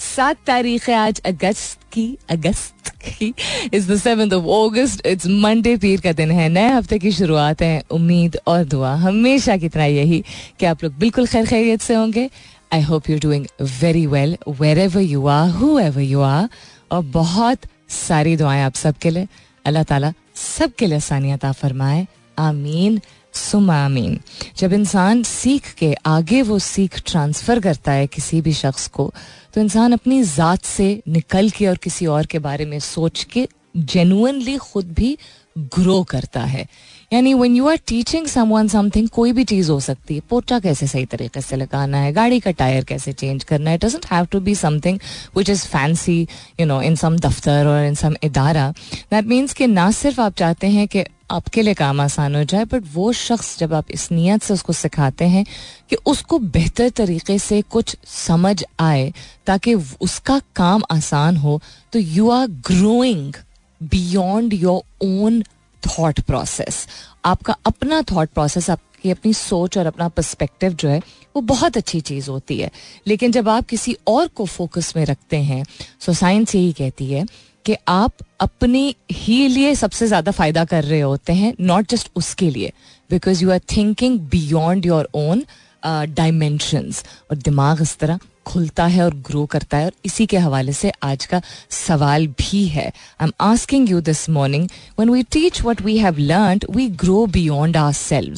सात तारीख है आज, अगस्त की अगस्त की। Is the seventh of August it's Monday पीर का दिन है। नए हफ़्ते की शुरुआत है, उम्मीद और दुआ। हमेशा की तरह यही कि आप लोग बिल्कुल खैर खैरियत से होंगे। I hope you doing very well wherever you are whoever you are और बहुत सारी दुआएँ आप सबके लिए। अल्लाह ताला सबके लिए आसानियत फरमाए। आमीन सुमामीन जब इंसान सीख के आगे वो सीख ट्रांसफ़र करता है किसी भी शख्स को तो इंसान अपनी ज़ात से निकल के और किसी और के बारे में सोच के जेनुअनली खुद भी ग्रो करता है। यानी when you are teaching someone something कोई भी चीज़ हो सकती है। पोटा कैसे सही तरीके से लगाना है? गाड़ी का टायर कैसे चेंज करना है? Doesn't have to be something which is fancy you know in some दफ्तर और इन सम इदारा दैट मीन्स कि ना सिर्फ़ आप चाहते हैं कि आपके लिए काम आसान हो जाए बट वो शख्स जब आप इस नीयत से उसको सिखाते हैं कि उसको बेहतर तरीके से कुछ समझ आए ताकि उसका काम आसान हो तो you are growing beyond your own thought process आपका अपना थॉट प्रोसेस आपकी अपनी सोच और अपना पर्सपेक्टिव जो है, वो बहुत अच्छी चीज़ होती है। लेकिन जब आप किसी और को फोकस में रखते हैं सो साइंस यही कहती है कि आप अपने ही लिए सबसे ज़्यादा फ़ायदा कर रहे होते हैं नॉट जस्ट उसके लिए because you are thinking beyond your own dimensions और दिमाग इस तरह खुलता है और ग्रो करता है, और इसी के हवाले से आज का सवाल भी है। I am asking you this morning when we teach what we have learn we grow beyond ourselves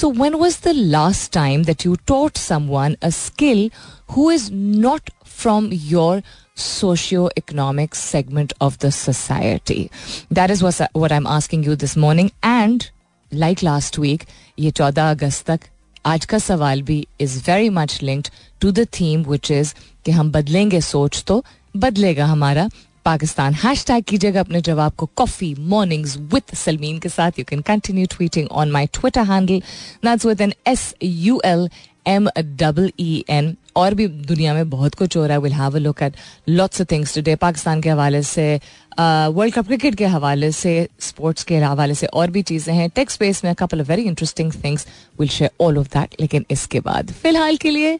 so when was the last time that you taught someone a skill who is not from your socio-economic segment of the society. That is what, what I'm asking you this morning. And like last week, ये 14 अगस्त तक आज का सवाल भी is very much linked to the theme which is कि हम बदलेंगे सोच तो बदलेगा हमारा पाकिस्तान हैश टैग कीजिएगा अपने जवाब को कॉफ़ी मॉर्निंग्स विद सलमीन के साथ you can continue tweeting on my Twitter handle that's with N S U L M double E N और भी दुनिया में बहुत कुछ हो रहा है। Will have a look at lots of things today Pakistan के हवाले से वर्ल्ड कप क्रिकेट के हवाले से स्पोर्ट्स के हवाले से और भी चीज़ें हैं। टेक्स स्पेस में couple of very interesting things will share all of that लेकिन इसके बाद, फ़िलहाल के लिए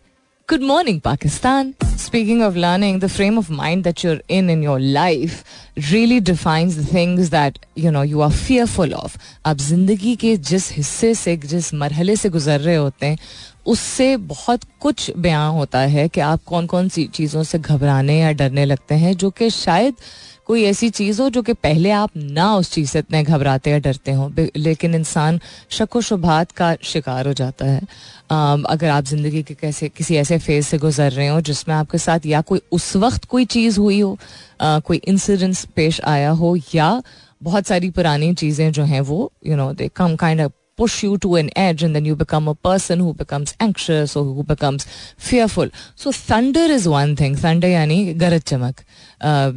good morning Pakistan. Speaking of learning the frame of mind that you're in in your life really defines the things that you know you are fearful of आप ज़िंदगी के जिस हिस्से से, जिस मरहले से गुजर रहे होते हैं उससे बहुत कुछ बयां होता है कि आप कौन कौन सी चीज़ों से घबराने या डरने लगते हैं, जो कि शायद कोई ऐसी चीज़ हो जो कि पहले आप ना उस चीज़ से इतने घबराते या डरते हो लेकिन इंसान शक व शुभात का शिकार हो जाता है। अगर आप ज़िंदगी के कैसे, किसी ऐसे फ़ेज़ से गुजर रहे हो, जिसमें आपके साथ या कोई उस वक्त कोई चीज़ हुई हो कोई इंसिडेंस पेश आया हो, या बहुत सारी पुरानी चीज़ें जो हैं वो you know they come kind of push you to an edge and then you become a person who becomes anxious or who becomes fearful. So thunder is one thing. Thunder यानी गरज चमक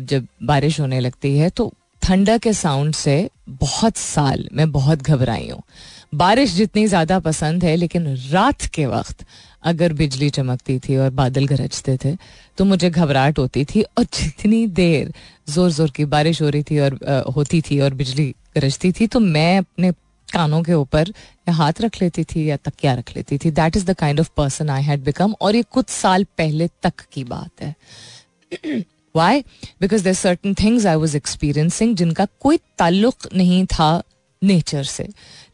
जब बारिश होने लगती है तो थंडर के साउंड से बहुत साल मैं बहुत घबराई हूँ बारिश जितनी ज़्यादा पसंद है लेकिन रात के वक्त अगर बिजली चमकती थी और बादल गरजते थे तो मुझे घबराहट होती थी और जितनी देर ज़ोर ज़ोर की बारिश हो रही थी और आ, होती थी और बिजली गरजती थी तो मैं अपने कानों के ऊपर या हाथ रख लेती थी या तकिया रख लेती थी। That is the kind of person I had become और ये कुछ साल पहले तक की बात है। Why because there certain things I was experiencing जिनका कोई ताल्लुक नहीं था नेचर से।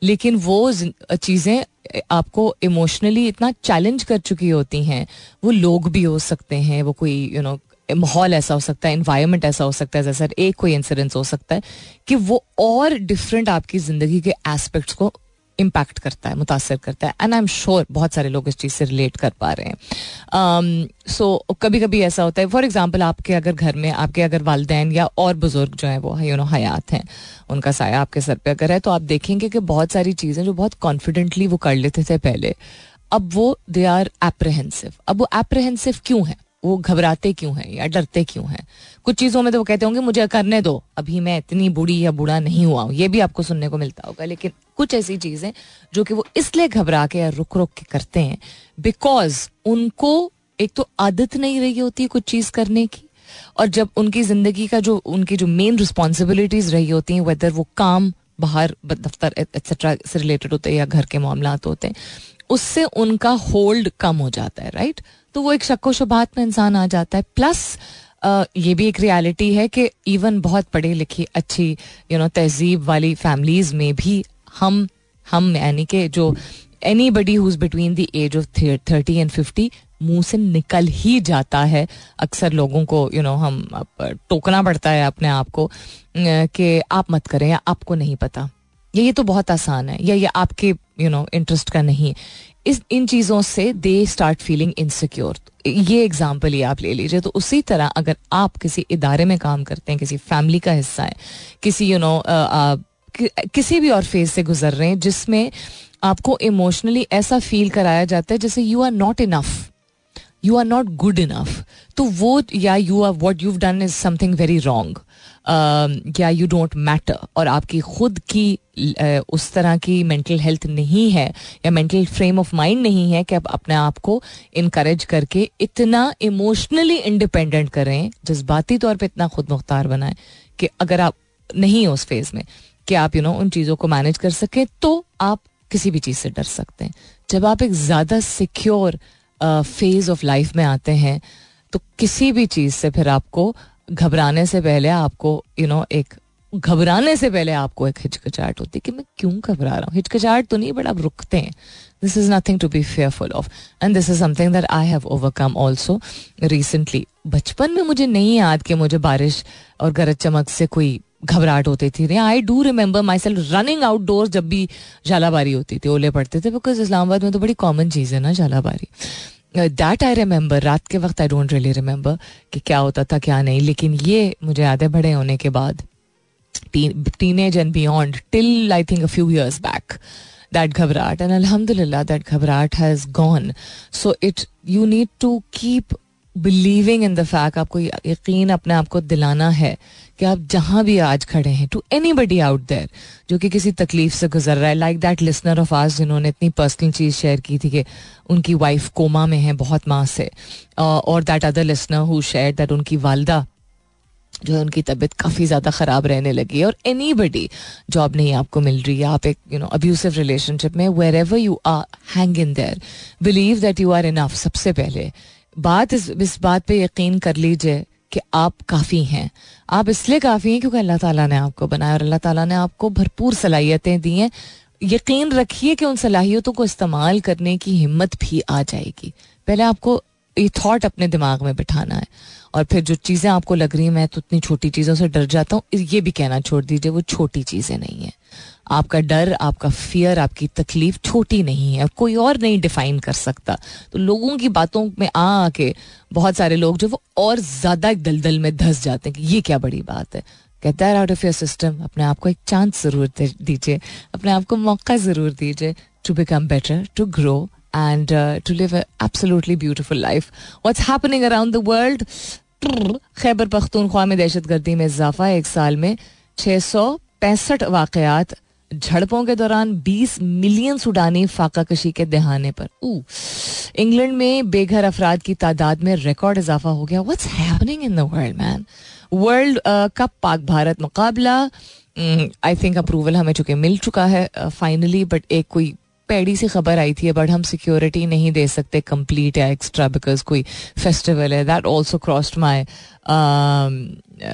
लेकिन वो चीज़ें आपको इमोशनली इतना चैलेंज कर चुकी होती हैं वो लोग भी हो सकते हैं वो कोई यू you नो know, माहौल ऐसा हो सकता है इन्वायरमेंट ऐसा हो सकता है जैसा एक कोई इंसिडेंस हो सकता है कि वो और डिफरेंट आपकी ज़िंदगी के एस्पेक्ट्स को इम्पैक्ट करता है मुतासर करता है. एंड आई एम श्योर बहुत सारे लोग इस चीज़ से रिलेट कर पा रहे हैं. सो um, so, कभी कभी ऐसा होता है फॉर एग्ज़ाम्पल आपके अगर घर में आपके अगर वालदेन या और बुज़ुर्ग जो है वो यू नो हयात हैं उनका साया आपके सर पे अगर है तो आप देखेंगे कि बहुत सारी चीज़ें जो बहुत कॉन्फिडेंटली वो कर लेते थे पहले अब वो दे आर एप्रहेंसिव अब वो एप्रहेंसिव क्यों है? वो घबराते क्यों हैं या डरते क्यों हैं? कुछ चीज़ों में तो वो कहते होंगे, मुझे करने दो। अभी मैं इतनी बूढ़ी या बूढ़ा नहीं हुआ हूँ। ये भी आपको सुनने को मिलता होगा। लेकिन कुछ ऐसी चीज़ें जो कि वो इसलिए घबरा के या रुक रुक के करते हैं बिकॉज़ उनको एक तो आदत नहीं रही होती कुछ चीज़ करने की, और जब उनकी ज़िंदगी का जो, उनकी जो मेन रिस्पॉन्सिबिलिटीज रही होती हैं वेदर वो काम, बाहर दफ्तर एक्सेट्रा से रिलेटेड होते हैं या घर के मामला होते हैं, उससे उनका होल्ड कम हो जाता है राइट तो वो एक शक्को शुबात में इंसान आ जाता है। प्लस ये भी एक रियलिटी है कि इवन बहुत पढ़ी लिखी अच्छी यू नो तहजीब वाली फैमिलीज़ में भी हम हम यानी कि जो anybody who's between the age of thirty and fifty मुँह से निकल ही जाता है। अक्सर लोगों को यू you नो know, हम टोकना पड़ता है अपने आप को कि आप मत करें या आपको नहीं पता। ये ये तो बहुत आसान है। या ये आपके यू नो इंटरेस्ट का नहीं। इस इन चीज़ों से दे स्टार्ट फीलिंग इनसिक्योर ये एग्ज़ाम्पल ही आप ले लीजिए। तो उसी तरह अगर आप किसी इदारे में काम करते हैं किसी फैमिली का हिस्सा है किसी यू you नो know, कि, किसी भी और फ़ेज़ से गुजर रहे हैं जिसमें आपको इमोशनली ऐसा फील कराया जाता है जैसे you are not enough you are not good enough तो वो या you are what you done is something very wrong या यू डोंट मैटर और आपकी खुद की उस तरह की मेंटल हेल्थ नहीं है या मेंटल फ्रेम ऑफ़ माइंड नहीं है कि आप अपने आप को इनक्रेज करके इतना इमोशनली इंडिपेंडेंट करें, जज्बाती तौर पर इतना खुद मुख्तार बनाएँ कि अगर आप नहीं हो उस फ़ेज़ में, कि आप यू नो उन चीज़ों को मैनेज कर सकें तो आप किसी भी चीज़ से डर सकते हैं। जब आप एक ज़्यादा सिक्योर फ़ेज़ ऑफ़ लाइफ में आते हैं तो किसी भी चीज़ से फिर आपको घबराने से पहले आपको यू you नो know, एक घबराने से पहले आपको एक हिचकिचाहट होती है कि मैं क्यों घबरा रहा हूँ? हिचकिचाहट तो नहीं बट आप रुकते हैं। This is nothing to be fearful of and this is something that I have overcome also recently बचपन में मुझे नहीं याद कि मुझे बारिश और गरज चमक से कोई घबराहट होती थी। I do remember myself running outdoor जब भी झालाबारी होती थी ओले पड़ते थे बिकॉज़ इस्लामाबाद में तो बड़ी कॉमन चीज़ है ना झालाबारी दैट आई रिमेंबर रात के वक्त आई डोंट रियली रिमेंबर कि क्या होता था, क्या नहीं। लेकिन ये मुझे है बड़े होने के बाद teenage and beyond till I think a few years back that घबराहट। एंड अलहमदिल्ला दैट घबराहट has gone so it you need to keep believing in the fact आपको यकीन अपने आप को दिलाना है कि आप जहाँ भी आज खड़े हैं to anybody out there जो कि किसी तकलीफ़ से गुजर रहा है लाइक दैट लिसनर ऑफ़ आज जिन्होंने इतनी पर्सनल चीज़ शेयर की थी कि उनकी वाइफ कोमा में है, बहुत माह से और that other listener who share that उनकी वालदा जो है, उनकी तबीयत काफ़ी ज़्यादा ख़राब रहने लगी है। और एनी बडी जॉब नहीं आपको मिल रही है, आप एक यू नो अब्यूसिव रिलेशनशिप में wherever you are hang in there believe that you are enough सबसे पहले। बात इस इस बात पे यकीन कर लीजिए कि आप काफ़ी हैं। आप इसलिए काफ़ी हैं क्योंकि अल्लाह ताला ने आपको बनाया और अल्लाह ताला ने आपको भरपूर सलाहियतें दी हैं। यकीन रखिए कि उन सलाहियतों को इस्तेमाल करने की हिम्मत भी आ जाएगी। पहले आपको ये थॉट अपने दिमाग में बिठाना है और फिर जो चीज़ें आपको लग रही हैं, मैं तो इतनी छोटी चीज़ों से डर जाता हूँ। ये भी कहना छोड़ दीजिए, वो छोटी चीज़ें नहीं है। आपका डर आपका फियर आपकी तकलीफ़ छोटी नहीं है कोई और नहीं डिफाइन कर सकता। तो लोगों की बातों में आ आके बहुत सारे लोग जो वो और ज़्यादा दलदल में धस जाते हैं कि ये क्या बड़ी बात है। कहता है आउट ऑफ़ योर सिस्टम अपने आप को एक चांस ज़रूर दीजिए अपने आप को मौका ज़रूर दीजिए to become better to grow and uh, to live an absolutely beautiful happening around the world? Khyber Pakhtunkhwa में दहशत गर्दी में इजाफा एक साल में छः सौ पैंसठ वाकयात झड़पों के दौरान 20 मिलियन सूडानी फाका कशी के दहाने पर। इंग्लैंड में बेघर अफराद की तादाद में रिकॉर्ड इजाफा हो गया। What's happening in the world man world cup Pak Bharat मुकाबला। आई थिंक अप्रूवल हमें चुके मिल चुका है फाइनली uh, बट एक कोई पैड़ी से खबर आई थी बट हम सिक्योरिटी नहीं दे सकते कंप्लीट या एक्स्ट्रा बिकॉज़ कोई फेस्टिवल है। That also crossed my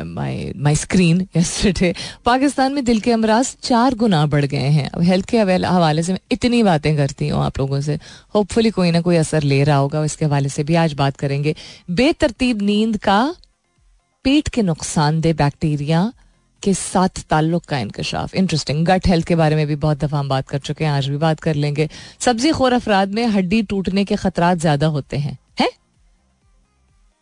my my screen yesterday Pakistan में दिल के अमराज चार गुना बढ़ गए हैं। अब हेल्थ के हवाले से मैं इतनी बातें करती हूँ आप लोगों से। होपफुली कोई ना कोई असर ले रहा होगा इसके हवाले से भी आज बात करेंगे। बेतरतीब नींद का पेट के नुकसानदेह बैक्टीरिया के साथ ताल्लुक का इंकशाफ। इंटरेस्टिंग गट हेल्थ के बारे में भी बहुत दफ़ा हम बात कर चुके हैं आज भी बात कर लेंगे। सब्ज़ी खोर अफराद में हड्डी टूटने के खतरा ज़्यादा होते हैं है?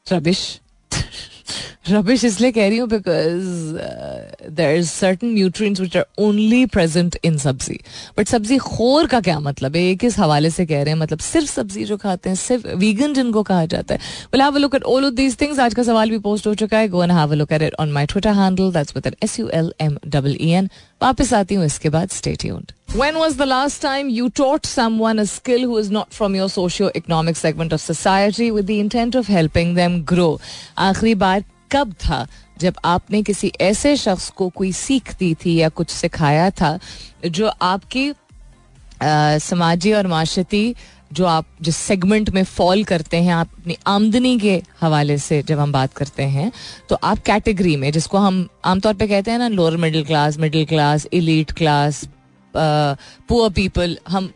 रबिश रबिश इसलिए कह रही हूँ because there is certain nutrients which are only present in sabzi but सब्ज़ी खोर का क्या मतलब है किस हवाले से कह रहे हैं मतलब सिर्फ़ सब्ज़ी जो खाते हैं सिर्फ़ वीगन जिनको कहा जाता है well have a look at all of these things आज का सवाल भी पोस्ट हो चुका है go and have a look at it on my Twitter handle that's with N S U L M double E N वापस आती हूँ इसके बाद stay tuned When was the last time you taught someone a skill who is not from your socio-economic segment of society with the intent of helping them grow? आखिरी बार कब था जब आपने किसी ऐसे शख्स को कोई सीख दी थी या कुछ सिखाया था जो आपकी समाजी और माशती जो आप जिस सेगमेंट में फॉल करते हैं, आप अपनी आमदनी के हवाले से जब हम बात करते हैं तो आप कैटेगरी में, जिसको हम आमतौर पे कहते हैं ना lower middle class middle class elite class poor people हम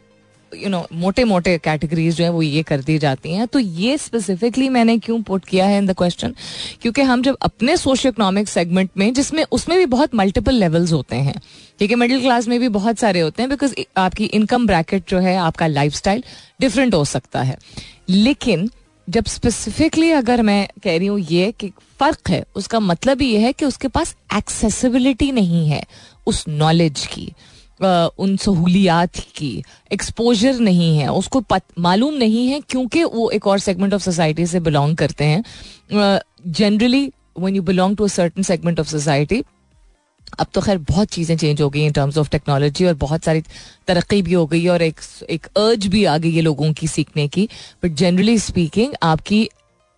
यू नो मोटे मोटे कैटेगरीज जो है वो ये कर दी जाती हैं। तो ये स्पेसिफिकली मैंने क्यों पुट किया है इन द क्वेश्चन क्योंकि हम जब अपने सोशो इकोनॉमिक सेगमेंट में, जिसमें, उसमें भी बहुत मल्टीपल लेवल्स होते हैं, ठीक है मिडिल क्लास में भी बहुत सारे होते हैं बिकॉज़ आपकी इनकम ब्रैकेट जो है, आपका लाइफ डिफरेंट हो सकता है। लेकिन जब स्पेसिफिकली अगर मैं कह रही हूँ ये कि फ़र्क है, उसका मतलब ये है कि उसके पास एक्सेसिबिलिटी नहीं है, उस नॉलेज की। उन सहूलियात की। एक्सपोजर नहीं है। उसको मालूम नहीं है क्योंकि वो एक और सेगमेंट ऑफ़ सोसाइटी से बिलोंग करते हैं। Generally when you belong to a certain segment of society अब तो खैर बहुत चीज़ें चेंज हो गई इन टर्म्स ऑफ़ टेक्नोलॉजी और बहुत सारी तरक्की भी हो गई और एक एक अर्ज़ भी आ गई है लोगों की सीखने की। बट जनरली स्पीकिंग आपकी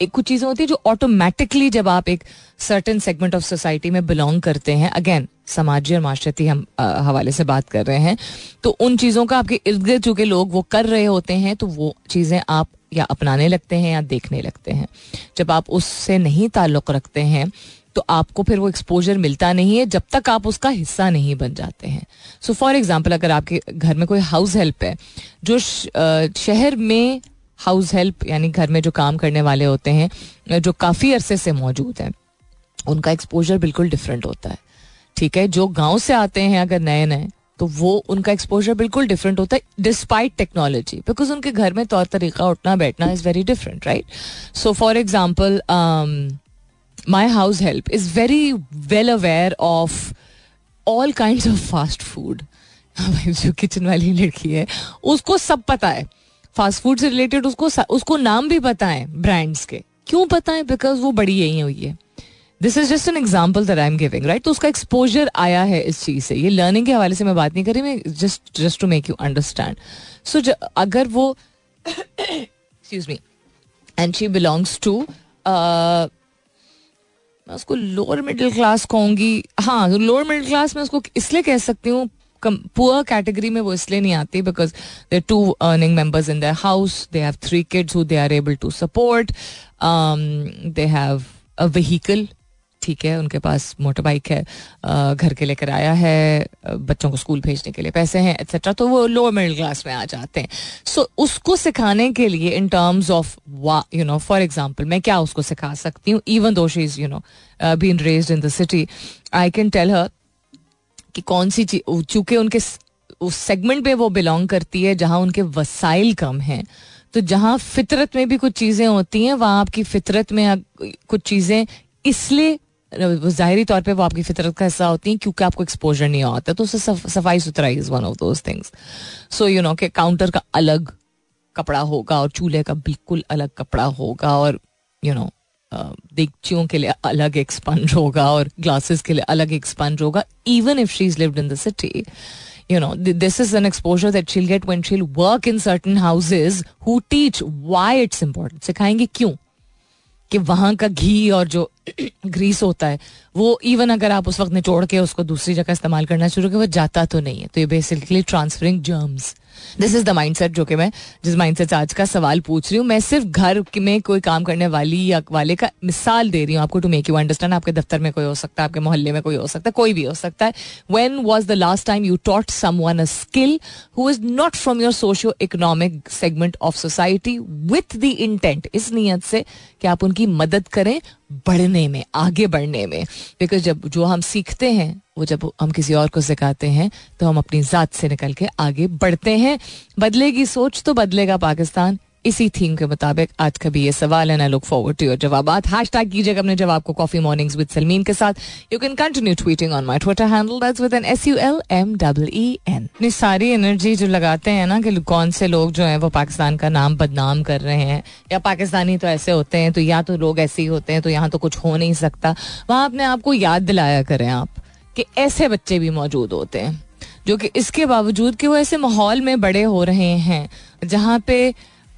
एक कुछ चीज़ें होती है जो ऑटोमेटिकली जब आप एक सर्टन सेगमेंट ऑफ़ सोसाइटी में बिलोंग करते हैं अगेन समाजी और माशरती हम हवाले से बात कर रहे हैं तो उन चीज़ों का आपके इर्द गिर्द चूँकि लोग वो कर रहे होते हैं तो वो चीज़ें आप या अपनाने लगते हैं या देखने लगते हैं। जब आप उससे नहीं ताल्लुक़ रखते हैं तो आपको फिर वो एक्सपोजर मिलता नहीं है, जब तक आप उसका हिस्सा नहीं बन जाते हैं। सो फॉर एग्ज़ाम्पल अगर आपके घर में कोई हाउस हेल्प है, जो शहर में हाउस हेल्प, यानी घर में जो काम करने वाले होते हैं, जो काफ़ी अरसे से मौजूद हैं, उनका एक्सपोजर बिल्कुल डिफरेंट होता है। ठीक है? जो गाँव से आते हैं अगर नए नए तो वो उनका एक्सपोजर बिल्कुल डिफरेंट होता है डिस्पाइट टेक्नोलॉजी बिकॉज़ उनके घर में तौर तरीका उठना बैठना is very different right so for example my house help is very well aware of all kind of fast food जो किचन वाली लड़की है, उसको सब पता है। फास्ट फ़ूड से रिलेटेड उसको उसको नाम भी पता है ब्रांड्स के। क्यों पता है? बिकॉज़ वो बड़ी यही हुई है। This is just an example that I am giving right तो उसका एक्सपोजर आया है इस चीज़ से। ये लर्निंग के हवाले से मैं बात नहीं करी मैं just just to make you understand so अगर वो excuse me and she belongs to मैं उसको लोअर मिडिल क्लास कहूँगी। हाँ लोअर मिडिल क्लास में उसको इसलिए कह सकती हूँ पुअर कैटेगरी में वो इसलिए नहीं आती because they two earning members in the house they have three kids who they are able to support they have a vehicle ठीक है उनके पास मोटर बाइक है घर के लेकर आया है बच्चों को स्कूल भेजने के लिए पैसे हैं एक्सेट्रा तो वो लोअर मिडिल क्लास में आ जाते हैं। सो so, उसको सिखाने के लिए इन टर्म्स ऑफ़ वा यू नो फॉर एग्ज़ाम्पल मैं क्या उसको सिखा सकती हूँ? Even though she is you know been raised in the city I can tell her कि कौन सी चीज़ चूँकि उनके उस सेगमेंट पे वो बिलोंग करती है, जहाँ उनके वसाइल कम हैं तो जहाँ फितरत में भी कुछ चीज़ें होती हैं, वहाँ आपकी फितरत में कुछ चीज़ें इसलिए जाहरी तौर पे वो आपकी फितरत का हिस्सा होती हैं, क्योंकि आपको एक्सपोजर नहीं होता तो उससे सफ़ाई सुथराई is one of those things so you know कि काउंटर का अलग कपड़ा होगा और चूल्हे का बिल्कुल अलग कपड़ा होगा और यू you नो देगचियों के लिए अलग एक स्पंज होगा और ग्लासेस के लिए अलग एक स्पंज होगा even if she is lived in the city you know, th- this is an exposure that she'll get when she'll work in certain houses who teach why it's सिखाएँगे क्यों? कि वहाँ का घी और जो ग्रीस होता है, वो इवन अगर आप उस वक्त निचोड़ के उसको दूसरी जगह इस्तेमाल करना शुरू करें वो जाता तो नहीं है। तो ये basically transferring germs this is the mindset जो कि मैं जिस माइंडसेट से आज का सवाल पूछ रही हूँ, मैं सिर्फ़ घर में कोई काम करने वाली या वाले का मिसाल दे रही हूँ आपको टू मेक यू अंडरस्टैंड आपके दफ्तर में कोई हो सकता है, आपके मोहल्ले में कोई हो सकता है, कोई भी हो सकता है। When was the last time you taught someone a skill who is not from your socio economic segment of society with the intent इस नीयत से कि आप उनकी मदद करें बढ़ने में, आगे बढ़ने में। बिकॉज़ जब जो हम सीखते हैं वो जब हम किसी और को सिखाते हैं तो हम अपनी ज़ात से निकल के आगे बढ़ते हैं। बदलेगी सोच तो बदलेगा पाकिस्तान। इसी थीम के मुताबिक आज का भी ये सवाल है। लुक फॉरवर्ड टू योर जवाब हैश टैग कीजिएगा अपने जवाब को कॉफ़ी मॉर्निंग्स विद सलमीन के साथ। You can continue tweeting on my Twitter handle that's with N S U L M double E N इतनी सारी एनर्जी जो लगाते हैं ना कि कौन से लोग जो हैं, वो पाकिस्तान का नाम बदनाम कर रहे हैं। या पाकिस्तानी तो ऐसे होते हैं तो या तो लोग ऐसे ही होते हैं तो यहाँ तो कुछ हो नहीं सकता। वहाँ अपने आप को याद दिलाया करें आप। कि ऐसे बच्चे भी मौजूद होते हैं, जो कि इसके बावजूद कि वो ऐसे माहौल में बड़े हो रहे हैं, जहाँ पे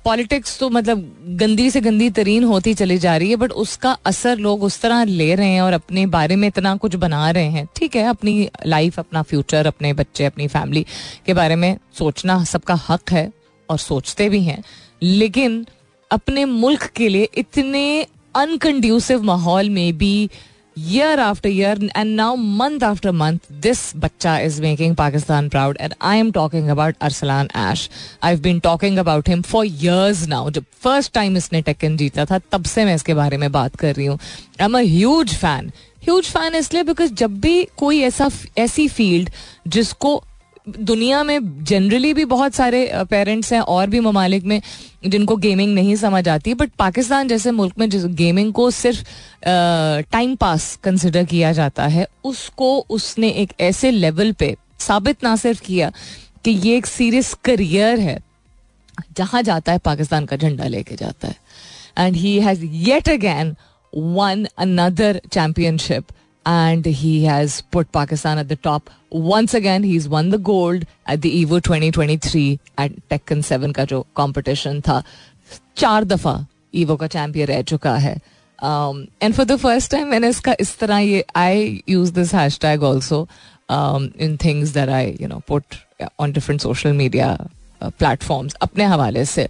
पॉलिटिक्स तो मतलब गंदी से गंदी तरीन होती चली जा रही है बट उसका असर लोग उस तरह ले रहे हैं और अपने बारे में इतना कुछ बना रहे हैं। ठीक है, अपनी लाइफ अपना फ्यूचर अपने बच्चे, अपनी फैमिली के बारे में सोचना सबका हक है और सोचते भी हैं, लेकिन अपने मुल्क के लिए इतने अनकंड्यूसिव माहौल में भी year after year and now month after month this bacha is making pakistan proud and i am talking about arsalan ash i've been talking about him for years now जब first time इसने taken जीता था तब से मैं इसके बारे में बात कर रही हूँ I am a huge fan huge fan इसलिए बिकॉज जब भी कोई ऐसा ऐसी फील्ड जिसको दुनिया में जनरली भी बहुत सारे पेरेंट्स हैं और भी ममालिक में जिनको गेमिंग नहीं समझ आती बट पाकिस्तान जैसे मुल्क में जिस गेमिंग को सिर्फ़ टाइम पास कंसिडर किया जाता है, उसको उसने एक ऐसे लेवल पे साबित ना सिर्फ़ किया कि ये एक सीरियस करियर है, जहाँ जाता है पाकिस्तान का झंडा लेके जाता है। And he has yet again won another championship and he has put Pakistan at the top. Once again, he's won the gold at the EVO 2023 at Tekken 7 का जो competition था चार दफा EVO का चैंपियन रह चुका है and for the first time मैंने इसका इस तरह ये I use this hashtag also in things that I you know put on different social media platforms अपने हवाले से।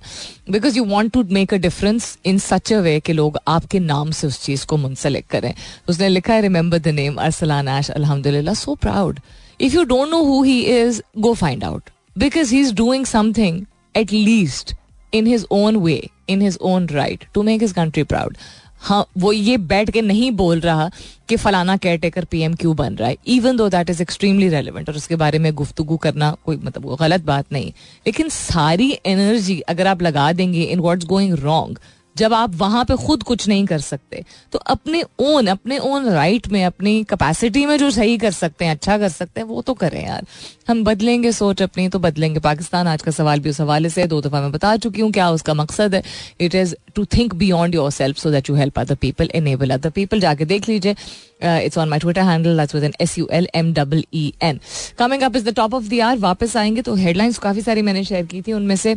Because you want to make a difference in such a way कि लोग आपके नाम से उस चीज़ को मुंसलिक करें। उसने लिखा है remember the name Arsalan Ash अलहमदिल्ला so proud if you don't know who he is go find out because he is doing something at least in his own way in his own right to make his country proud हाँ वो ये बैठ के नहीं बोल रहा कि फलाना केयर टेकर पी एम क्यों बन रहा है even though that is extremely relevant और उसके बारे में गुफ्तगु करना कोई मतलब वो गलत बात नहीं। लेकिन सारी एनर्जी अगर आप लगा देंगे इन वॉट्स गोइंग रॉन्ग जब आप वहाँ पे खुद कुछ नहीं कर सकते तो अपने ओन अपने ओन राइट में, अपनी कैपेसिटी में जो सही कर सकते हैं अच्छा कर सकते हैं, वो तो करें यार। हम बदलेंगे सोच अपनी तो बदलेंगे। पाकिस्तान आज का सवाल भी उस हवाले से दो दफ़ा मैं बता चुकी हूँ क्या उसका मकसद है। It is to think beyond yourself so that you help other people enable other people जाके देख लीजिए it's on my Twitter handle with N S U L M double E N coming up is the top of the hour वापस आएँगे तो headlines काफ़ी सारी मैंने share की थी, उनमें से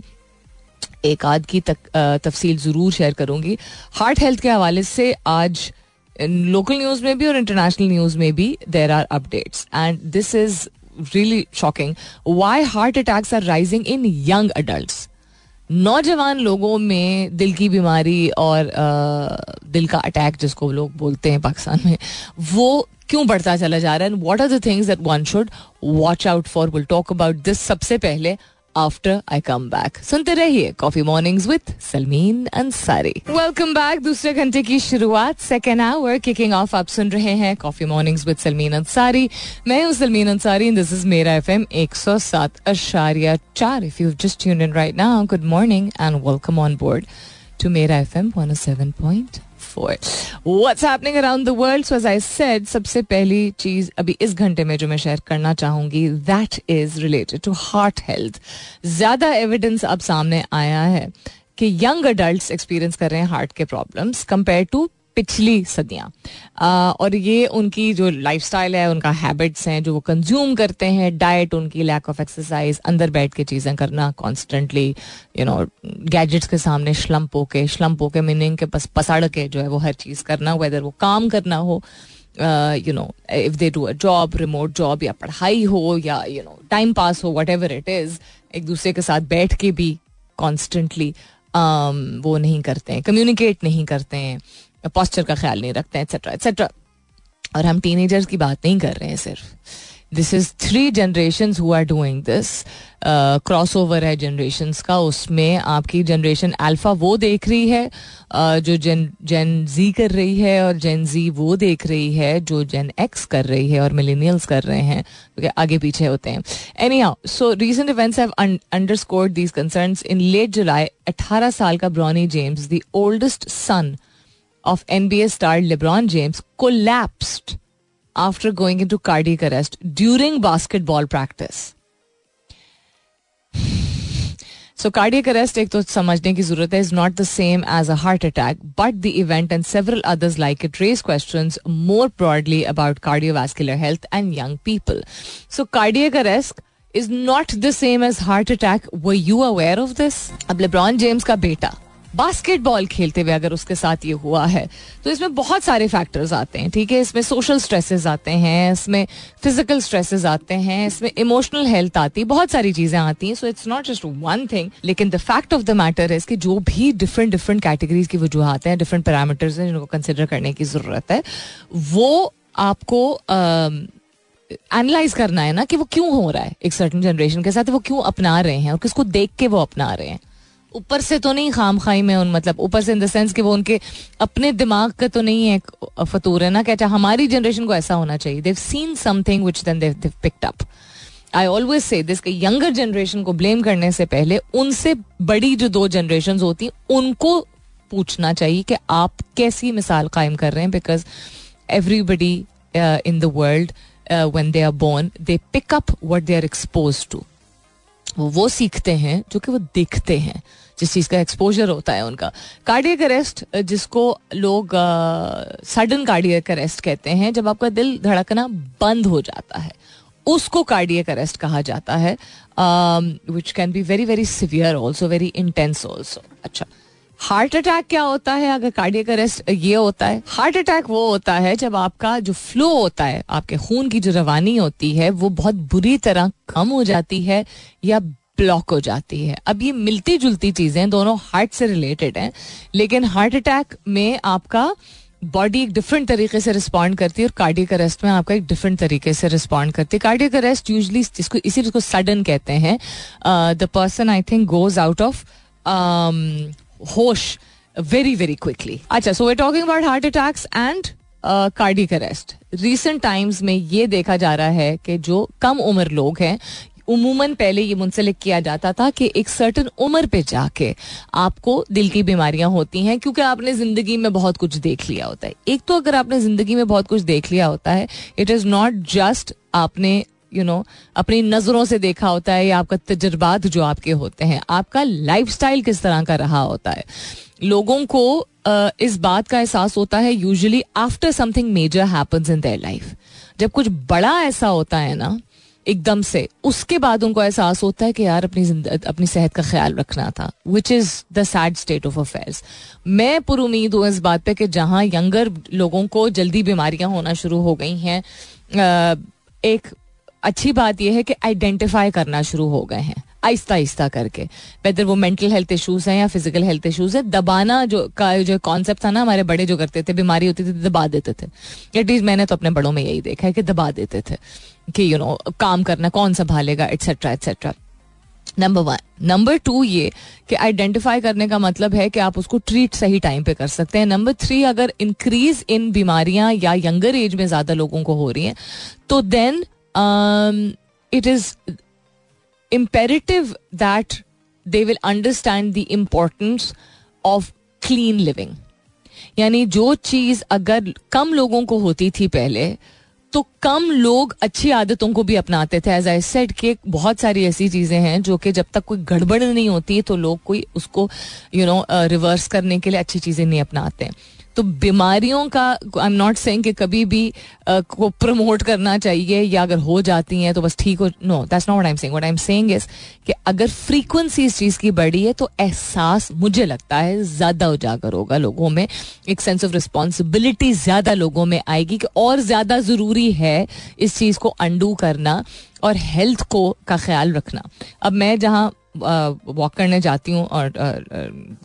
एक आध की तक, तफसील ज़रूर शेयर करूँगी। हार्ट हेल्थ के हवाले से आज लोकल न्यूज़ में भी और इंटरनेशनल न्यूज़ में भी there are updates and this is really shocking why heart attacks are rising in young adult नौजवान लोगों में दिल की बीमारी और आ, दिल का अटैक जिसको लोग बोलते हैं पाकिस्तान में वो क्यों बढ़ता चला जा रहा है? What are the things that one should watch out for will talk about this सबसे पहले आफ्टर आई कम बैक सुनते रहिए coffee mornings with Salmeen Ansari welcome back दूसरे घंटे की शुरुआत सेकेंड आवर किकिंग ऑफ़ आप सुन रहे हैं coffee mornings with Salmeen Ansari मैं हूँ सलमीन अंसारी दिस इज़ मेरा एफ़ एम एक सौ सात अशारिया चार. If you just tune in right now good morning and welcome on board to मेरा F M one seven point four what's happening around the world so as I said सबसे पहली चीज़ अभी इस घंटे में जो मैं शेयर करना चाहूँगी that is related to heart health ज़्यादा एविडेंस अब सामने आया है कि यंग अडल्ट एक्सपीरियंस कर रहे हैं हार्ट के प्रॉब्लम्स कंपेयर टू पिछली सदियाँ। और ये उनकी जो लाइफस्टाइल है उनका हैबिट्स हैं जो वो कंज्यूम करते हैं डाइट उनकी लैक ऑफ़ एक्सरसाइज अंदर बैठ के चीज़ें करना कॉन्स्टेंटली यू नो गैजेट्स के सामने श्लम्प होके श्लम्प होके मीनिंग के बस पसाड़ के जो है वो हर चीज़ करना वेदर वो काम करना हो you know if they do a job remote job या पढ़ाई हो या यू नो टाइम पास हो वट एवर इट इज़ एक दूसरे के साथ बैठ के भी कॉन्स्टेंटली um, वो नहीं करते हैं कम्युनिकेट नहीं करते हैं। पॉस्चर का ख्याल नहीं रखते एक्सेट्रा एक्सेट्रा और हम टीनेजर्स की बात नहीं कर रहे हैं सिर्फ़। This is three generation who are doing this crossover है जनरेशन का उसमें आपकी जनरेशन अल्फ़ा वो देख रही है uh, जो जेन जेन जी कर रही है और जेन जी वो देख रही है जो जेन एक्स कर रही है और मिलीनियल्स कर रहे हैं क्योंकि आगे पीछे होते हैं। Anyhow so recent events have under underscored these concern in late July 18 साल का Bronny James the oldest son of NBA star LeBron James collapsed after going into cardiac arrest during basketball practice. So cardiac arrest एक तो समझने की ज़रूरत है is not the same as a heart attack, but the event and several others like it raise questions more broadly about cardiovascular health and young people. So cardiac arrest is not the same as heart attack. Were you aware of this? अब LeBron James का बेटा basketball खेलते हुए अगर उसके साथ ये हुआ है तो इसमें बहुत सारे फैक्टर्स आते हैं, ठीक है? इसमें सोशल स्ट्रेसेस आते हैं, इसमें फ़िज़िकल स्ट्रेसेस आते हैं, इसमें इमोशनल हेल्थ आती है, बहुत सारी चीज़ें आती हैं। So it's not just one thing लेकिन the fact of the matter है कि जो भी डिफरेंट डिफरेंट कैटेगरीज की वजूहत हैं डिफरेंट पैरामीटर्स हैं, जिनको कंसिडर करने की ज़रूरत है, वो आपको एनालाइज करना है ना कि वो क्यों हो रहा है एक सर्टन जनरेशन के साथ, वो क्यों अपना रहे हैं और किसको देख के वो अपना रहे हैं। ऊपर से तो नहीं खाम खाई में उन मतलब ऊपर से इन द सेंस कि वो उनके अपने दिमाग का तो नहीं है फतूर है ना? अच्छा हमारी जनरेशन को ऐसा होना चाहिए। They've seen something which then they've up I always say this younger generation को ब्लेम करने से पहले उनसे बड़ी जो दो जनरेशन होती, उनको पूछना चाहिए कि आप कैसी मिसाल कायम कर रहे हैं? Because everybody in the world when they are born they pick up what they are exposed to वो वो सीखते हैं जो कि वो देखते हैं। जिस चीज़ का एक्सपोजर होता है उनका। कार्डियक अरेस्ट जिसको लोग सडन कार्डियक अरेस्ट कहते हैं, जब आपका दिल धड़कना बंद हो जाता है, उसको कार्डियक अरेस्ट कहा जाता है which can be very very severe also very intense also अच्छा हार्ट अटैक क्या होता है अगर कार्डियक अरेस्ट ये होता है? हार्ट अटैक वो होता है जब आपका जो फ्लो होता है, आपके खून की जो रवानी होती है, वो बहुत बुरी तरह कम हो जाती है या ब्लॉक हो जाती है। अब ये मिलती जुलती चीज़ें दोनों हार्ट से रिलेटेड हैं, लेकिन हार्ट अटैक में आपका बॉडी एक डिफरेंट तरीके से रिस्पॉन्ड करती है और कार्डियक अरेस्ट में आपका एक डिफरेंट तरीके से रिस्पॉन्ड करती है। कार्डियक अरेस्ट यूजली जिसको, इसी जिसको सडन कहते हैं the person I think goes out of होश वेरी वेरी क्विकली अच्छा so we talking about heart attacks and cardiac arrest recent times में ये देखा जा रहा है कि जो कम उम्र लोग हैं उमूमन पहले ये मुंसलिक किया जाता था कि एक सर्टन उम्र पे जाके आपको दिल की बीमारियाँ होती हैं क्योंकि आपने ज़िंदगी में बहुत कुछ देख लिया होता है। एक तो अगर आपने ज़िंदगी में बहुत कुछ देख लिया होता है इट इज़ नॉट जस्ट आपने यू you नो know, अपनी नज़रों से देखा होता है या आपका तजर्बात जो आपके होते हैं आपका लाइफ किस तरह का रहा होता है। लोगों को इस बात का एहसास होता है usually after something major happens in their life जब कुछ बड़ा ऐसा होता है ना एकदम से। उसके बाद उनको एहसास होता है कि यार अपनी अपनी सेहत का ख्याल रखना था which is the sad state of affairs मैं पुरुद हूँ इस बात पे कि जहाँ यंगर लोगों को जल्दी बीमारियाँ होना शुरू हो गई हैं एक अच्छी बात यह है कि आइडेंटिफाई करना शुरू हो गए हैं, आहिस्ता आहिस्ता करके। वेदर वो मेंटल हेल्थ इश्यूज़ हैं या फ़िज़िकल हेल्थ इश्यूज़ है, दबाना जो का जो कॉन्सेप्ट था ना, हमारे बड़े जो करते थे, बीमारी होती थी तो दबा देते थे। एटलीस्ट मैंने तो अपने बड़ों में यही देखा है कि दबा देते थे कि यू नो काम करना, कौन संभालेगा etcetera etcetera number one number two ये कि आइडेंटिफाई करने का मतलब है कि आप उसको ट्रीट सही टाइम पे कर सकते हैं। नंबर थ्री अगर इंक्रीज इन बीमारियाँ या यंगर एज में ज़्यादा लोगों को हो रही हैं तो then it is imperative that they will understand the importance of clean living. यानी जो चीज़ अगर कम लोगों को होती थी पहले तो कम लोग अच्छी आदतों को भी अपनाते थे। एज आई सेड के बहुत सारी ऐसी चीज़ें हैं जो कि जब तक कोई गड़बड़ नहीं होती तो लोग कोई उसको यू नो रिवर्स करने के लिए अच्छी चीज़ें नहीं अपनाते। तो बीमारियों का आई एम नॉट सेइंग कि कभी भी uh, को प्रमोट करना चाहिए या अगर हो जाती हैं तो बस ठीक हो no that's not I am saying what I am saying is कि अगर फ्रीक्वेंसी इस चीज़ की बढ़ी है तो एहसास मुझे लगता है ज़्यादा उजागर होगा लोगों में। एक सेंस ऑफ़ रिस्पॉन्सिबिलिटी ज़्यादा लोगों में आएगी कि और ज़्यादा ज़रूरी है इस चीज़ को अंडू करना और हेल्थ को का ख्याल रखना। अब मैं जहाँ वॉक करने जाती हूँ और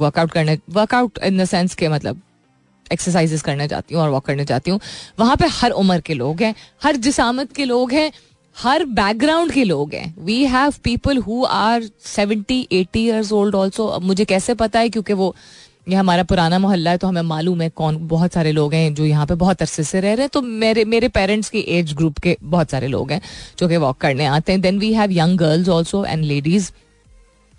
वर्कआउट करने वर्कआउट इन द सेंस के मतलब एक्सरसाइजेस करने जाती हूँ और वॉक करने जाती हूँ। वहाँ पे हर उम्र के लोग हैं, हर जिसामत के लोग हैं, हर बैकग्राउंड के लोग हैं। We have people who are seventy eighty years old also मुझे कैसे पता है? क्योंकि वो, ये हमारा पुराना मोहल्ला है तो हमें मालूम है कौन, बहुत सारे लोग हैं जो यहाँ पे बहुत अरसे से रह रहे हैं। तो मेरे मेरे पेरेंट्स की एज ग्रुप के बहुत सारे लोग हैं जो कि वॉक करने आते हैं। Then we have young girls also and ladies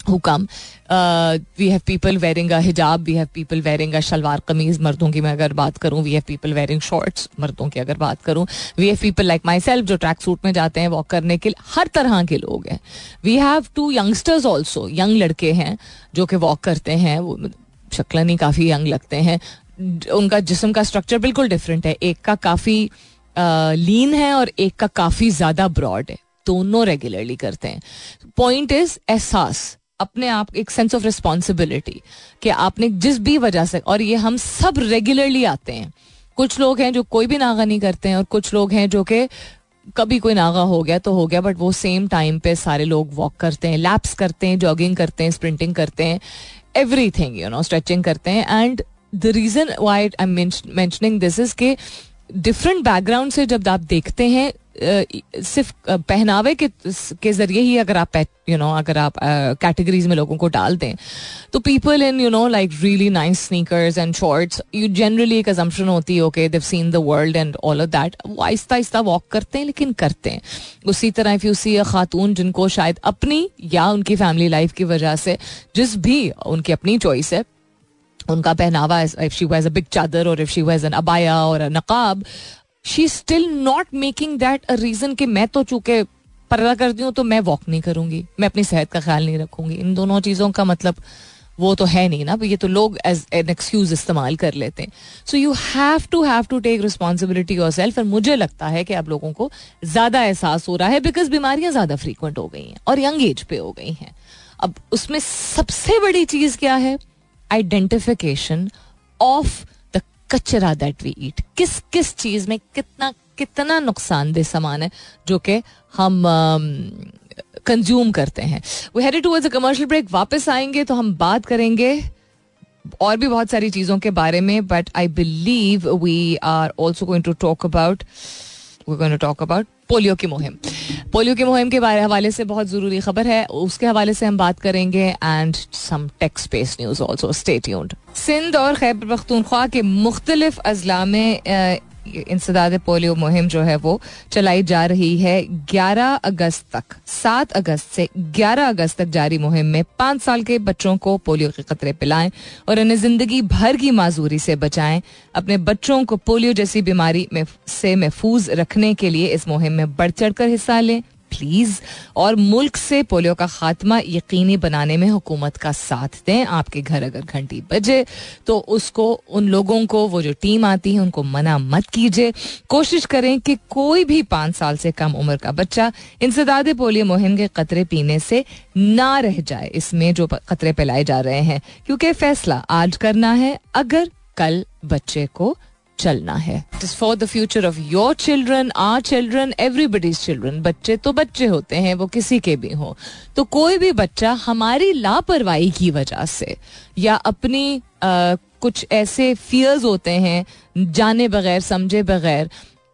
who come. Uh, have people wearing a hijab, we have people wearing a shalwar kameez मर्दों की मैं अगर बात करूँ we have people wearing shorts मर्दों की अगर बात करूँ we we people like myself जो ट्रैक सूट में जाते हैं वॉक करने के हर तरह के लोग हैं we have two youngsters also young लड़के हैं जो कि वॉक करते हैं वो शक्ल नहीं काफ़ी यंग लगते हैं उनका जिसम का स्ट्रक्चर बिल्कुल डिफरेंट है एक का काफ़ी लीन है और एक का काफ़ी ज़्यादा ब्रॉड है दोनों रेगुलरली करते हैं पॉइंट इज़ एहसास अपने आप एक सेंस ऑफ़ रिस्पॉन्सिबिलिटी कि आपने जिस भी वजह से, और ये हम सब रेगुलरली आते हैं। कुछ लोग हैं जो कोई भी नागा नहीं करते हैं, और कुछ लोग हैं जो कि कभी कोई नागा हो गया तो हो गया बट वो सेम टाइम पे सारे लोग वॉक करते हैं लैप्स करते हैं जॉगिंग करते हैं स्प्रिंटिंग करते हैं everything you know stretching करते हैं। And the reason why I am mentioning this is के डिफरेंट बैकग्राउंड से जब आप देखते हैं सिर्फ़ पहनावे के के ज़रिए ही अगर आप यू नो अगर आप कैटेगरीज में लोगों को डाल दें तो people in you know like really nice sneakers and shorts you generally एक अजम्पन होती है okay they've seen the world and all of that वो आहिस्ता आहिस्ता वॉक करते हैं, लेकिन करते हैं। उसी तरह इफ़ यू सी अ खातून जिनको शायद अपनी या उनकी फैमिली लाइफ की वजह से, जिस भी उनकी अपनी चॉइस है, उनका पहनावा if she was a big चादर और if she was an abaya और नकाब she still not making that a reason कि मैं तो चूँकि पर्दा करती हूँ तो मैं वॉक नहीं करूँगी। मैं अपनी सेहत का ख्याल नहीं रखूँगी। इन दोनों चीज़ों का मतलब वो तो है नहीं ना। ये तो लोग एज एन एक्सक्यूज इस्तेमाल कर लेते हैं। So you have to have to take responsibility yourself और मुझे लगता है कि अब लोगों को ज़्यादा एहसास हो रहा है बिकॉज़ बीमारियाँ ज़्यादा फ्रीक्वेंट हो गई हैं और यंग एज पे हो गई हैं। अब उसमें सबसे बड़ी चीज़ क्या है? आइडेंटिफिकेशन ऑफ़ कचरा दैट वी ईट किस किस चीज़ में कितना कितना नुकसानदेह सामान है जो कि हम कंज्यूम uh, करते हैं। वो headed towards a commercial break वापस आएँगे तो हम बात करेंगे और भी बहुत सारी चीज़ों के बारे में but I believe we are also going to talk about we going to talk about polio की मुहिम पोलियो की मुहिम के बारे हवाले से बहुत ज़रूरी खबर है उसके हवाले से हम बात करेंगे and some tech space news also state Sindh और खैबर पख्तूनख्वा के मुख्तलिफ़ अजला में इंसदाद पोलियो मुहिम जो है वो चलाई जा रही है। 11 अगस्त तक 7 अगस्त से 11 अगस्त तक जारी मुहिम में पाँच साल के बच्चों को पोलियो के खतरे पिलाएँ और उन्हें ज़िंदगी भर की माजूरी से बचाएँ। अपने बच्चों को पोलियो जैसी बीमारी में से महफूज रखने के लिए इस मुहिम में बढ़ चढ़ हिस्सा लें। प्लीज़ और मुल्क से पोलियो का खात्मा यकीनी बनाने में हुकूमत का साथ दें। आपके घर अगर घंटी बजे तो उसको, उन लोगों को, वो जो टीम आती है, उनको मना मत कीजिए। कोशिश करें कि कोई भी पाँच साल से कम उम्र का बच्चा इंसदाद पोलियो मुहिम के कतरे पीने से ना रह जाए, इसमें जो कतरे पिलाए जा रहे हैं। क्योंकि फैसला आज करना है, अगर कल बच्चे को चलना है। For the future of your children are children everybody's children बच्चे तो बच्चे होते हैं वो किसी के भी हो। तो कोई भी बच्चा हमारी लापरवाही की वजह से या अपनी आ, कुछ ऐसे फियर्स होते हैं जाने बगैर समझे बगैर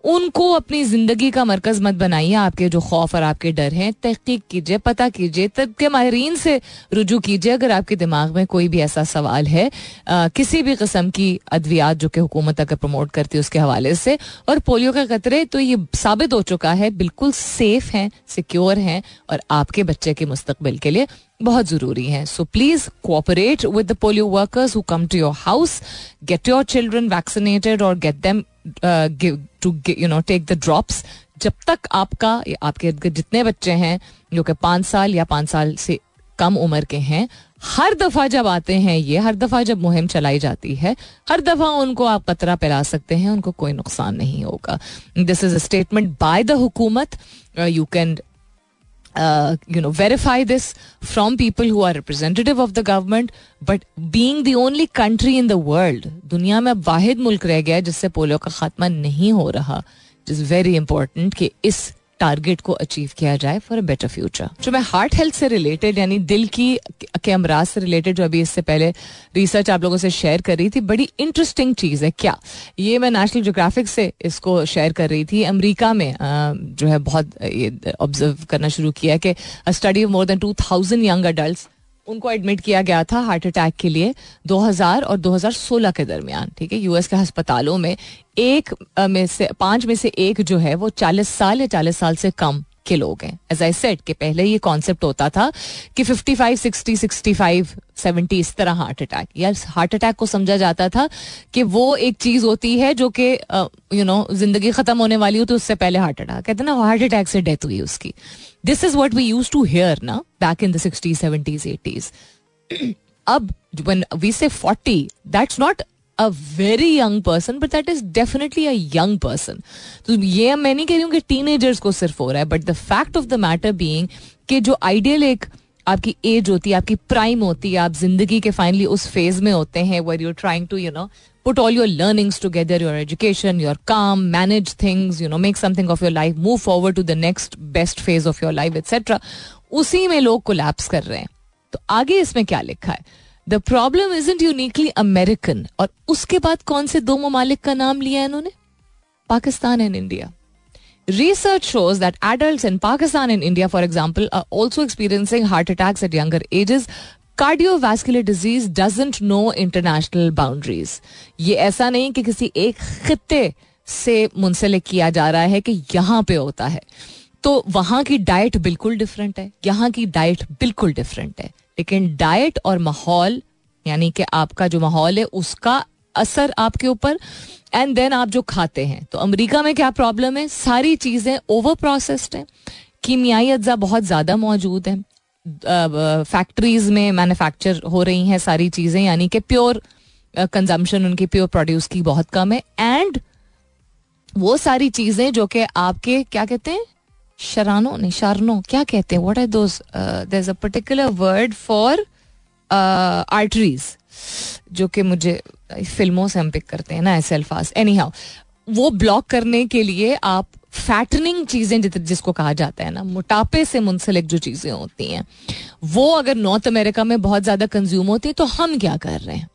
उनको अपनी ज़िंदगी का मरकज मत बनाइए। आपके जो खौफ और आपके डर हैं तहकीक कीजिए पता कीजिए तब के माहरीन से रुजू कीजिए। अगर आपके दिमाग में कोई भी ऐसा सवाल है आ, किसी भी कस्म की अद्वियात जो कि हुकूमत अगर प्रमोट करती है उसके हवाले से और पोलियो के खतरे तो ये साबित हो चुका है बिल्कुल सेफ़ हैं सिक्योर हैं और आपके बच्चे के मुस्तबिल के लिए बहुत ज़रूरी है। So please cooperate with the polio workers who come to your house get your children vaccinated और get them to you know take the drops जब तक आपका, आपके जितने बच्चे हैं, जो कि पाँच साल या पाँच साल से कम उम्र के हैं, हर दफ़ा जब आते हैं ये, हर दफ़ा जब मुहिम चलाई जाती है, हर दफ़ा उनको आप कतरा पिला सकते हैं, उनको कोई नुकसान नहीं होगा। This is a statement by the हुकूमत you can you know verify this from people who are representative of the government but being the only country in the world दुनिया में अब वाहिद मुल्क रह गया जिससे पोलियो का खात्मा नहीं हो रहा इट इज़ वेरी इंपॉर्टेंट कि इस टारगेट को अचीव किया जाए फॉर अ बेटर फ्यूचर जो मैं हार्ट हेल्थ से रिलेटेड यानी दिल की के अमराज से रिलेटेड जो अभी इससे पहले रिसर्च आप लोगों से शेयर कर रही थी, बड़ी इंटरेस्टिंग चीज़ है क्या? ये मैं नेशनल जोग्राफिक से इसको शेयर कर रही थी, अमरीका में जो है बहुत ऑब्ज़र्व करना शुरू किया कि study of more than two thousand young adult उनको एडमिट किया गया था हार्ट अटैक के लिए 2000 और 2016 के दरमियान ठीक है? यूएस के अस्पतालों में एक में से पाँच में से एक जो है वो 40 साल या 40 साल से कम के लोग हैं। एज आई सेट कि पहले ये कॉन्सेप्ट होता था कि 55, 60, 65, 70 इस तरह हार्ट अटैक या हार्ट अटैक को समझा जाता था कि वो एक चीज़ होती है जो कि यू नो ज़िंदगी खत्म होने वाली हो तो उससे पहले हार्ट अटैक कहते ना हार्ट अटैक से डेथ हुई उसकी। This is what we use to hear ना back in the sixties seventies eighties अब when we say 40 that's not a very young person but that is definitely a young person तो ये मैं नहीं कह रही हूँ कि टीन को सिर्फ़ हो रहा है but the fact of the matter being कि जो आइडियल एक आपकी एज होती है, आपकी प्राइम होती है, आप ज़िंदगी के फाइनली उस फ़ेज़ में होते हैं where you're trying to you know Put all your learnings together your education your काम manage things you know make something of your life move forward to the next best phase of your life etcetera उसी में लोग collapse कर रहे हैं तो आगे इसमें क्या लिखा है the problem is it uniquely American और उसके बाद कौन से दो ममालिक का नाम लिया है इन्होंने Pakistan and India Research shows that adults in Pakistan and India, for example, are also experiencing heart attacks at younger ages. Cardiovascular disease doesn't know international boundaries ये ऐसा नहीं कि किसी एक खत्ते से मुंसलिक किया जा रहा है कि यहाँ पे होता है। तो वहाँ की डाइट बिल्कुल डिफरेंट है। यहाँ की डाइट बिल्कुल डिफरेंट है। लेकिन डाइट और माहौल, यानी कि आपका जो माहौल है, उसका असर आपके ऊपर। एंड देन आप जो खाते हैं। तो अमेरिका में क्या प्रॉब्लम है? सारी चीज़ें ओवर प्रोसेस्ड हैं। कीमियाई अज्जा बहुत ज़्यादा मौजूद हैं। फैक्ट्रीज में मैन्युफैक्चर हो रही हैं सारी चीज़ें, यानी कि प्योर कंजम्पशन उनकी प्योर प्रोड्यूस की बहुत कम है। एंड वो सारी चीज़ें जो कि आपके, क्या कहते हैं? शरानो, नहीं, शारनो, क्या कहते हैं? What are is a particular word for arteries जो कि मुझे फ़िल्मों से हम पिक करते हैं ना, ऐसे अल्फाज। एनी हाउ वो ब्लॉक करने के लिए आप फैटनिंग चीज़ें जिसको कहा जाता है ना, मोटापे से मुंसलिक जो चीज़ें होती हैं, वो अगर नॉर्थ अमेरिका में बहुत ज़्यादा कंज्यूम होती है तो हम क्या कर रहे हैं?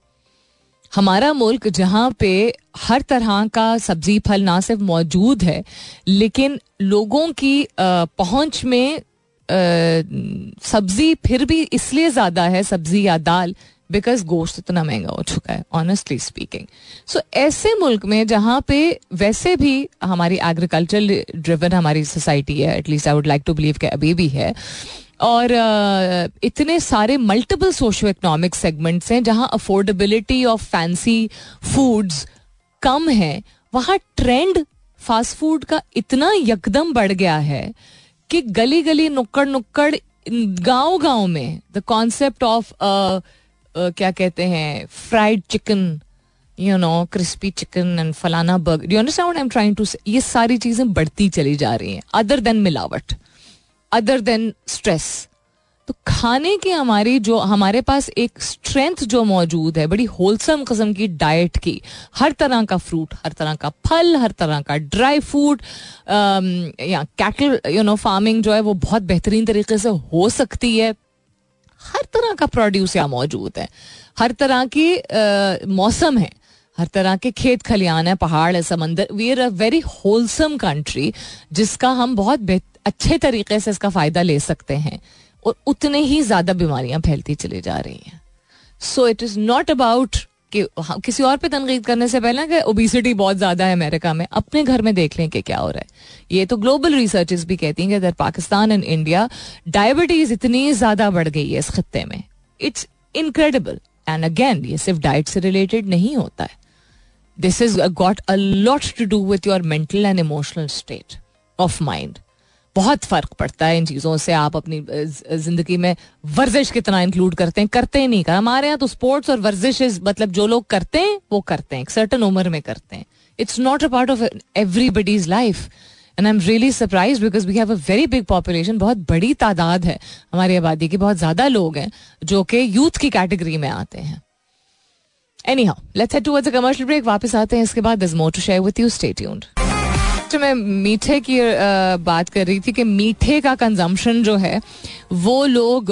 हमारा मुल्क जहाँ पे हर तरह का सब्ज़ी, फल ना सिर्फ़ मौजूद है, लेकिन लोगों की पहुँच में सब्ज़ी फिर भी इसलिए ज़्यादा है, सब्ज़ी या दाल बिकॉज़ गोश्त इतना महँगा हो चुका है ऑनेस्टली स्पीकिंग सो ऐसे मुल्क में जहाँ पे वैसे भी हमारी एग्रीकल्चर ड्रिवन हमारी सोसाइटी है at least I would like to believe के अभी भी है, और इतने सारे मल्टीपल सोशो इकोनॉमिक सेगमेंट्स हैं जहाँ अफोर्डेबिलिटी ऑफ़ फैंसी फूड्स कम है, वहाँ ट्रेंड फास्ट फ़ूड का इतना यकदम बढ़ गया है कि गली गली नुक्कड़ नुक्कड़ गाँव गाँव में द कॉन्सेप्ट ऑफ़ क्या कहते हैं fried chicken you know crispy chicken and फलाना burger you understand I am trying to ये सारी चीज़ें बढ़ती चली जा रही हैं अदर देन मिलावट अदर देन स्ट्रेस तो खाने की हमारी जो, हमारे पास एक स्ट्रेंथ जो मौजूद है, बड़ी होलसम कस्म की डाइट की, हर तरह का फ्रूट हर तरह का फल, हर तरह का ड्राई फ्रूट या कैटल यू नो फ़ार्मिंग जो है, वो बहुत बेहतरीन तरीके से हो सकती है। हर तरह का प्रोड्यूस यहाँ मौजूद है। हर तरह की मौसम है। हर तरह के खेत खलियान है, पहाड़ है, समंदर। We are a very wholesome country जिसका हम बहुत अच्छे तरीके से इसका फ़ायदा ले सकते हैं। और उतने ही ज़्यादा बीमारियाँ फैलती चली जा रही हैं। So it is not about कि हाँ, किसी और पे तनकीद करने से पहले कि ओबिसिटी बहुत ज़्यादा है अमेरिका में अपने घर में देख लें कि क्या हो रहा है। ये तो ग्लोबल रिसर्चेस भी कहती हैं कि अगर पाकिस्तान एंड इंडिया डायबिटीज़ इतनी ज़्यादा बढ़ गई है इस खत्ते में। इट्स इनक्रेडिबल एंड अगेन ये सिर्फ़ डाइट से रिलेटेड नहीं होता है। This is got a lot to do with your mental and emotional state of mind बहुत फ़र्क पड़ता है इन चीज़ों से। आप अपनी ज़िंदगी में वर्जिश कितना इंक्लूड करते हैं, करते ही नहीं। कर हमारे यहाँ तो स्पोर्ट्स और वर्जिश मतलब जो लोग करते हैं, वो करते हैं, एक सर्टन उम्र में करते हैं। It's not a part of everybody's life and I am really surprise because we have a very big population बहुत बड़ी तादाद है हमारी आबादी की, बहुत ज़्यादा लोग हैं जो कि यूथ की कैटेगरी में आते हैं। Anyhow let's head towards a commercial break वापस आते हैं, इसके बाद this more to share with you stay tuned just मैं मीठे की बात कर रही थी कि मीठे का कंजम्पशन जो है, वो लोग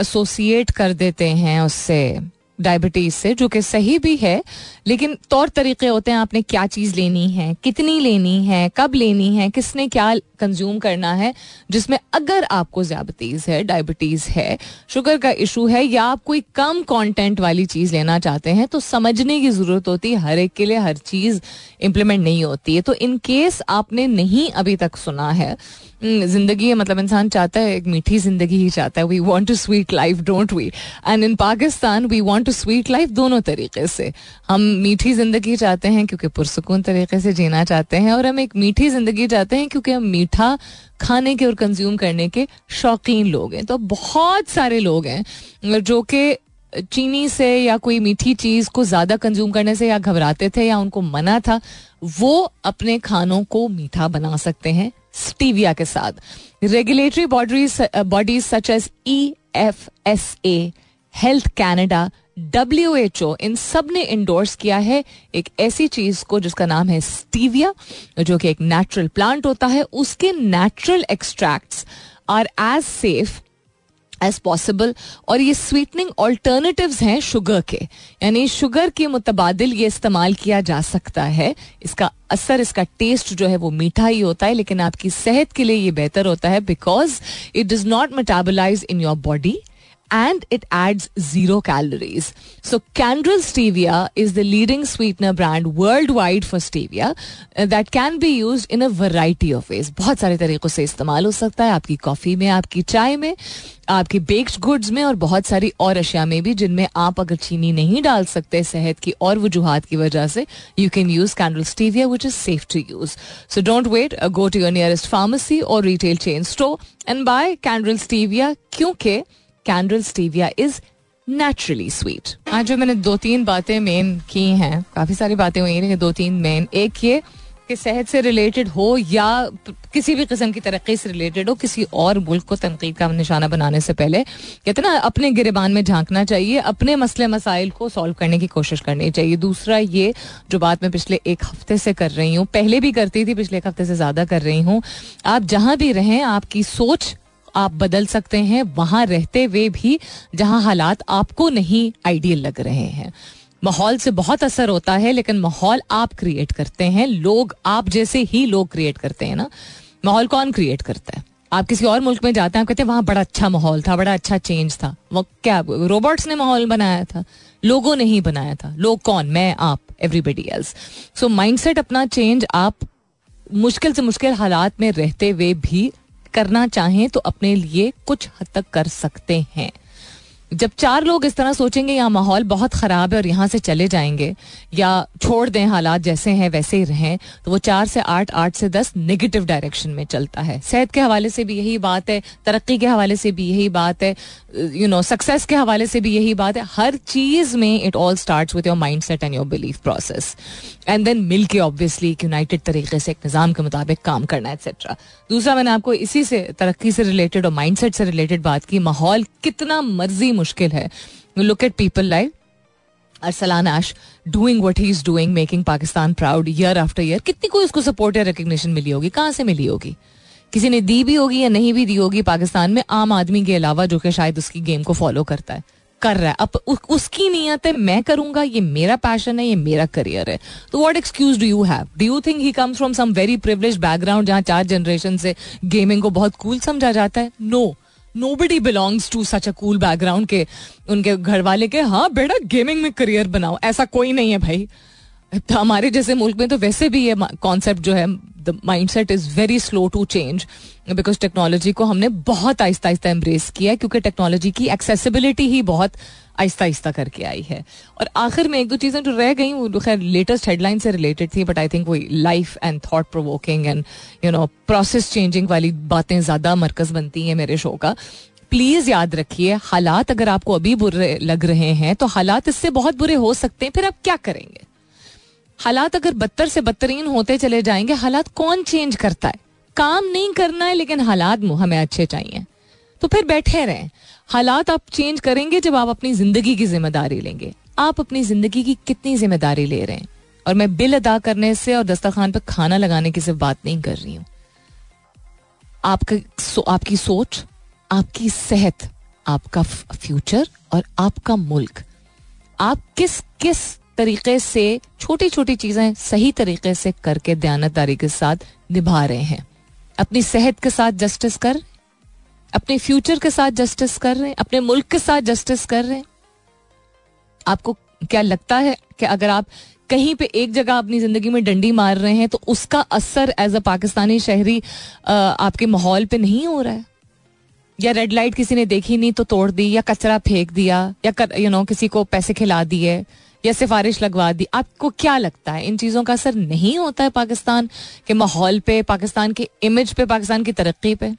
एसोसिएट कर देते हैं उससे। डायबिटीज़ से, जो कि सही भी है, लेकिन तौर तरीके होते हैं, आपने क्या चीज़ लेनी है, कितनी लेनी है, कब लेनी है, किसने क्या कंज्यूम करना है, जिसमें अगर आपको ज्यादतीज है डायबिटीज़ है शुगर का इशू है, या आप कोई कम कंटेंट वाली चीज़ लेना चाहते हैं तो समझने की ज़रूरत होती है, हर एक के लिए हर चीज़ इम्प्लीमेंट नहीं होती है। तो इन केस आपने नहीं अभी तक सुना है हम्म, ज़िंदगी मतलब इंसान चाहता है एक मीठी ज़िंदगी ही चाहता है। We want to sweet life don't we and in Pakistan we want to sweet life दोनों तरीके से। हम मीठी ज़िंदगी चाहते हैं क्योंकि पुरसकून तरीके से जीना चाहते हैं और हम एक मीठी ज़िंदगी चाहते हैं क्योंकि हम मीठा खाने के और कंज्यूम करने के शौकीन लोग हैं। तो बहुत सारे लोग हैं जो कि चीनी से या कोई मीठी चीज़ को ज़्यादा कंज्यूम करने से या घबराते थे या उनको मना था वो अपने खानों को मीठा बना सकते हैं स्टीविया के साथ। Regulatory bodies bodies such as E F S A Health Canada W H O इन सबने इंडोर्स किया है एक ऐसी चीज़ को जिसका नाम है स्टीविया, जो कि एक नेचुरल प्लांट होता है। उसके natural extracts are as safe as possible और ये स्वीटनिंग ऑल्टरनेटिव हैं शुगर के. यानी शुगर के मुतबादल ये इस्तेमाल किया जा सकता है. इसका असर, इसका टेस्ट जो है वो मीठा ही होता है, लेकिन आपकी सेहत के लिए ये बेहतर होता है because it does not metabolise in your body and it adds zero calories. So, Candrel Stevia is the leading sweetener brand worldwide for stevia uh, that can be used in a variety of ways. बहुत सारे तरीक़ों से इस्तेमाल हो सकता है आपकी coffee में आपकी चाय में आपकी बेक्ड गुड्स में और बहुत सारी और अशिया में भी जिनमें आप अगर चीनी नहीं डाल सकते सेहत की और वजूहत की वजह से you can use Canderel stevia which is safe to use so don't wait go to your nearest pharmacy और retail chain store and buy Canderel stevia क्योंकि Canderel stevia is naturally sweet आज जो मैंने दो तीन बातें मेन की हैं, काफ़ी सारी बातें हुई हैं दो तीन मेन एक ये कि सेहत से रिलेटेड हो या किसी भी किस्म की तरक्की से रिलेटेड हो, किसी और मुल्क को तनकीद का निशाना बनाने से पहले, कहते ना, अपने गिरबान में झांकना चाहिए, अपने मसले मसाइल को सॉल्व करने की कोशिश करनी चाहिए। दूसरा ये, जो बात मैं पिछले एक हफ़्ते से कर रही हूँ, पहले भी करती थी, पिछले एक हफ़्ते से ज़्यादा कर रही हूँ, आप जहाँ भी रहें, आपकी सोच आप बदल सकते हैं, वहाँ रहते हुए भी जहाँ हालात आपको नहीं आइडियल लग रहे हैं। माहौल से बहुत असर होता है, लेकिन माहौल आप क्रिएट करते हैं। लोग आप जैसे ही लोग क्रिएट करते हैं ना, माहौल कौन क्रिएट करता है? आप किसी और मुल्क में जाते हैं, आप कहते हैं, वहाँ बड़ा अच्छा माहौल था, बड़ा अच्छा चेंज था। वो क्या रोबोट्स ने माहौल बनाया था? लोगों ने ही बनाया था। लोग कौन? मैं, आप एवरीबडी एल्स सो माइंडसेट अपना चेंज आप मुश्किल से मुश्किल हालात में रहते हुए भी करना चाहें तो अपने लिए कुछ हद तक कर सकते हैं। जब चार लोग इस तरह सोचेंगे, यहाँ माहौल बहुत ख़राब है और यहाँ से चले जाएँगे या छोड़ दें हालात जैसे हैं, वैसे ही रहें तो वो चार से आठ आठ से दस नेगेटिव डायरेक्शन में चलता है। सेहत के हवाले से भी यही बात है, तरक्की के हवाले से भी यही बात है यू नो सक्सेस के हवाले से भी यही बात है। हर चीज़ में it all start with your mind set and your belief process and then मिल के ऑब्वियसली एक यूनाइटेड तरीके से, एक निज़ाम के मुताबिक काम करना एक्सेट्रा दूसरा, मैंने आपको इसी से, तरक्की से रिलेटेड और माइंड से रिलेटेड बात की, माहौल कितना मर्ज़ी मुश्किल है। Look at people like Arsalan Ash doing what he is doing making Pakistan proud year after year कितनी कोई उसको सपोर्ट या रिकग्निशन मिली होगी? कहाँ से मिली होगी? किसी ने दी भी होगी या नहीं भी दी होगी? पाकिस्तान में आम आदमी के अलावा जो कि शायद उसकी गेम को फॉलो करता है कर रहा है। अब उ, उसकी नीयत है मैं करूँगा ये मेरा पैशन है ये मेरा करियर है। तो what excuse do you have do you think he comes from some very privilege background जहाँ चार जनरेशन से गेमिंग को बहुत कूल समझा जाता है? No no. Nobody belongs to such a cool background के, उनके घर वाले के हाँ बेटा गेमिंग में करियर बनाओ। ऐसा कोई नहीं है भाई। तो हमारे जैसे मुल्क में तो वैसे भी ये कॉन्सेप्ट जो है the mind set is very slow to change because technology को हमने बहुत आहिस्ता आहिस्ता एम्ब्रेस किया है क्योंकि टेक्नोलॉजी की एक्सेसिबिलिटी ही बहुत आहिस्ता आहिस्ता करके आई है। और आखिर में एक दो चीज़ें जो रह गई, वो खैर लेटेस्ट हेडलाइन से रिलेटेड थी बट आई थिंक वही life and thought provoking and you know process changing वाली बातें ज़्यादा मरकज बनती हैं मेरे शो का। प्लीज़ याद रखिए, हालात अगर आपको अभी बुरे लग रहे हैं तो हालात इससे बहुत बुरे हो सकते हैं, फिर आप क्या करेंगे? हालात अगर बदतर से बदतरीन होते चले जाएँगे हालात कौन चेंज करता है? काम नहीं करना है लेकिन हालात हमें अच्छे चाहिए। तो फिर बैठे रहें। हालात आप चेंज करेंगे जब आप अपनी ज़िंदगी की ज़िम्मेदारी लेंगे। आप अपनी ज़िंदगी की कितनी ज़िम्मेदारी ले रहे हैं? और मैं बिल अदा करने से और दस्तरखान पर खाना लगाने की सिर्फ़ बात नहीं कर रही हूँ। आपका सो, आपकी सोच आपकी सेहत आपका फ्यूचर और आपका मुल्क। आप किस किस तरीके से छोटी छोटी चीज़ें सही तरीके से करके दयानतदारी के साथ निभा रहे हैं। अपनी सेहत के साथ जस्टिस कर अपने फ्यूचर के साथ जस्टिस कर रहे हैं अपने मुल्क के साथ जस्टिस कर रहे। हैं आपको क्या लगता है कि अगर आप कहीं पे एक जगह अपनी ज़िंदगी में डंडी मार रहे हैं तो उसका असर एज अ पाकिस्तानी शहरी आपके माहौल पे नहीं हो रहा है? या रेड लाइट किसी ने देखी नहीं तो तोड़ दी या कचरा फेंक दिया या यू you नो know, किसी को पैसे खिला दिए या सिफारिश लगवा दी। आपको क्या लगता है? इन चीज़ों का असर नहीं होता है पाकिस्तान के माहौल पे, पाकिस्तान के इमेज पे, पाकिस्तान की तरक्की पे?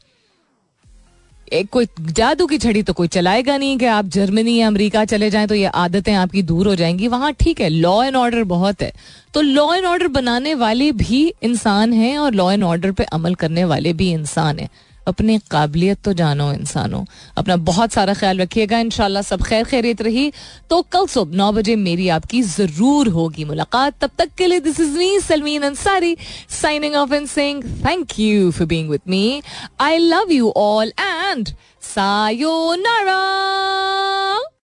एक कोई जादू की छड़ी तो कोई चलाएगा नहीं कि आप जर्मनी या अमेरिका चले जाएँ तो ये आदतें आपकी दूर हो जाएँगी। वहाँ ठीक है लॉ एंड ऑर्डर बहुत है। तो लॉ एंड ऑर्डर बनाने वाले भी इंसान हैं और लॉ एंड ऑर्डर पे अमल करने वाले भी इंसान हैं। अपनी काबिलियत तो जानो इंसानों। अपना बहुत सारा ख्याल रखिएगा इन सब खैर खैरियत रही। तो कल सुबह नौ बजे मेरी आपकी ज़रूर होगी मुलाकात। तब तक के लिए this is me Salmeen Ansari signing off and sing thank you for being with me I love you all and sayonara